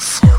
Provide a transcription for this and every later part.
House.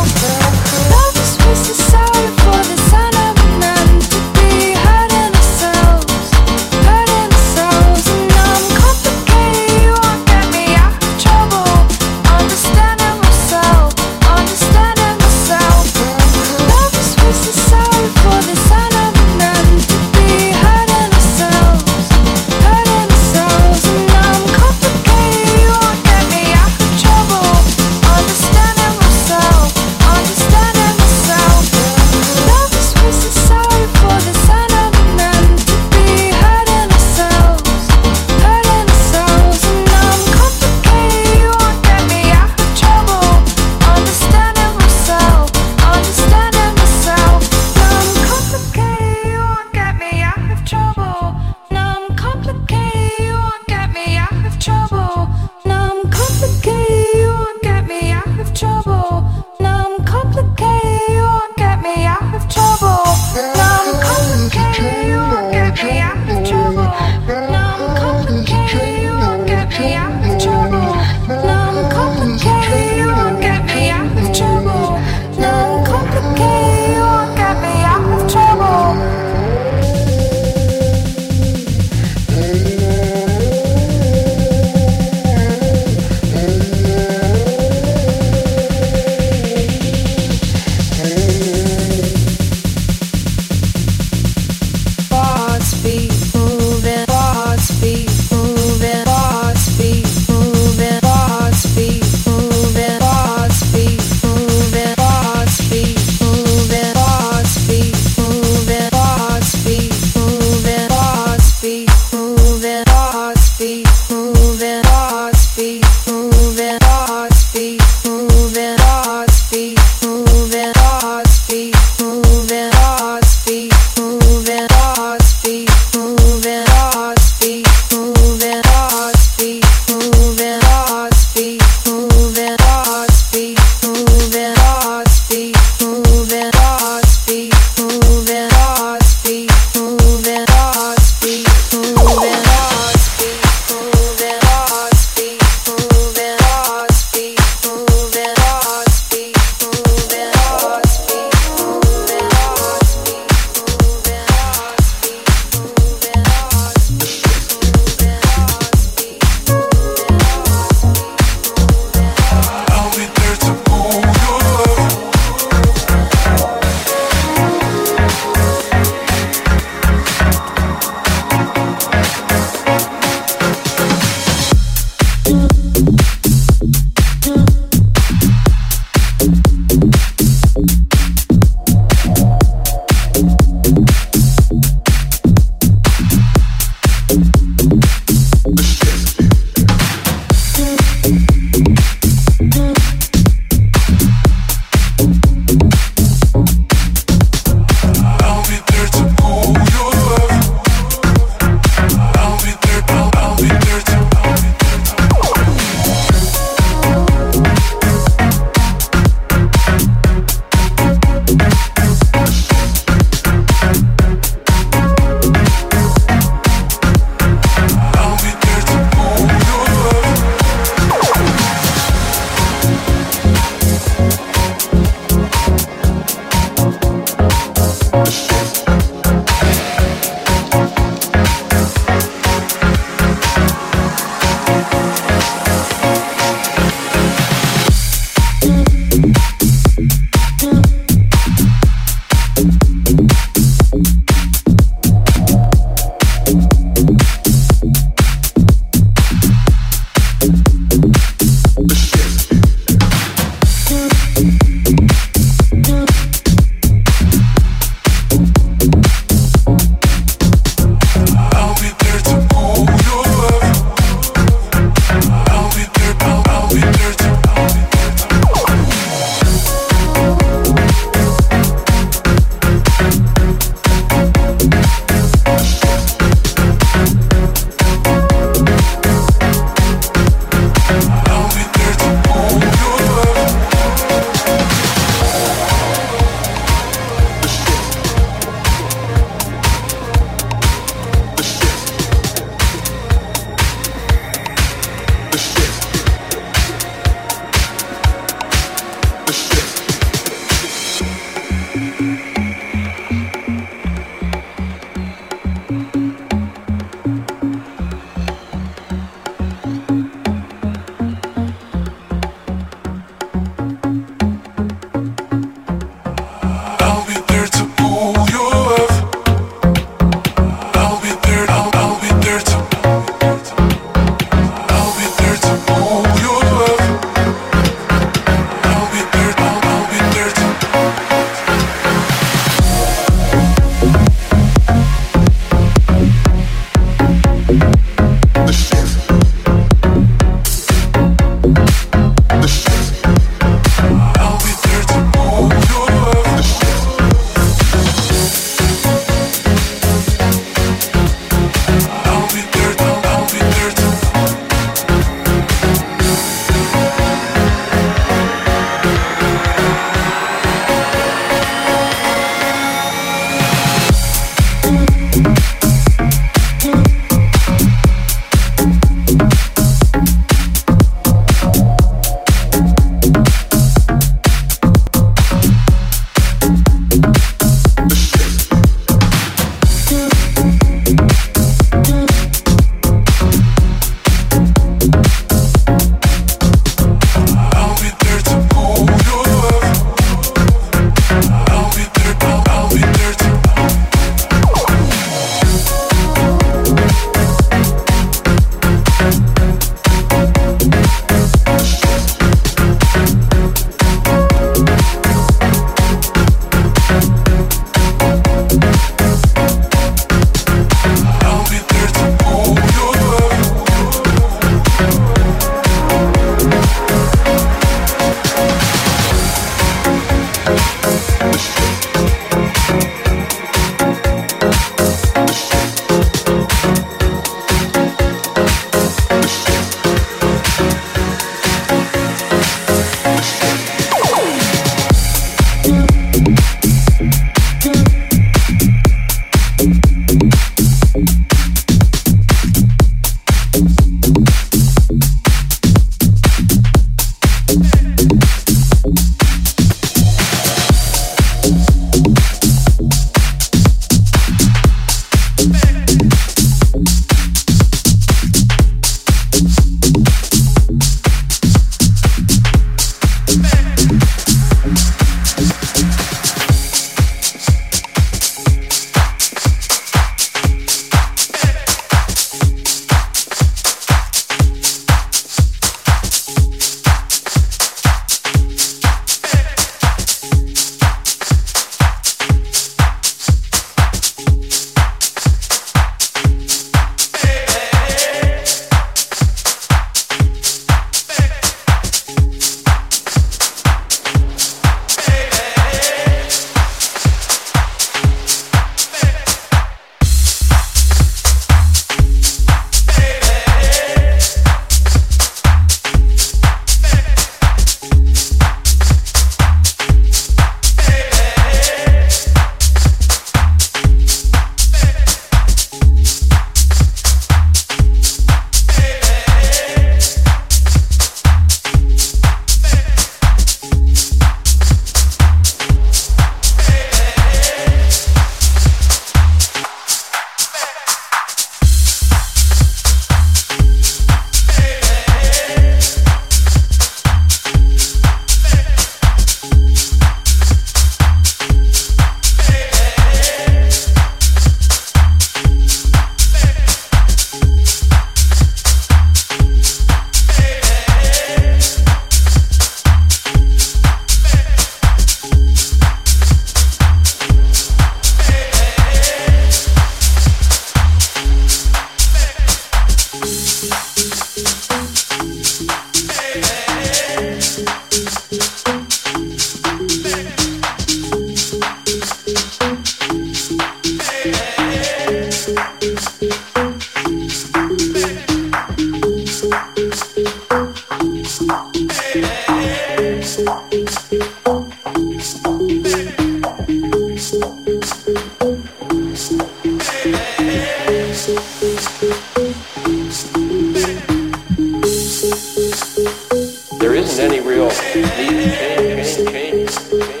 There isn't any real need, change, change, change.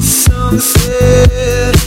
Sunset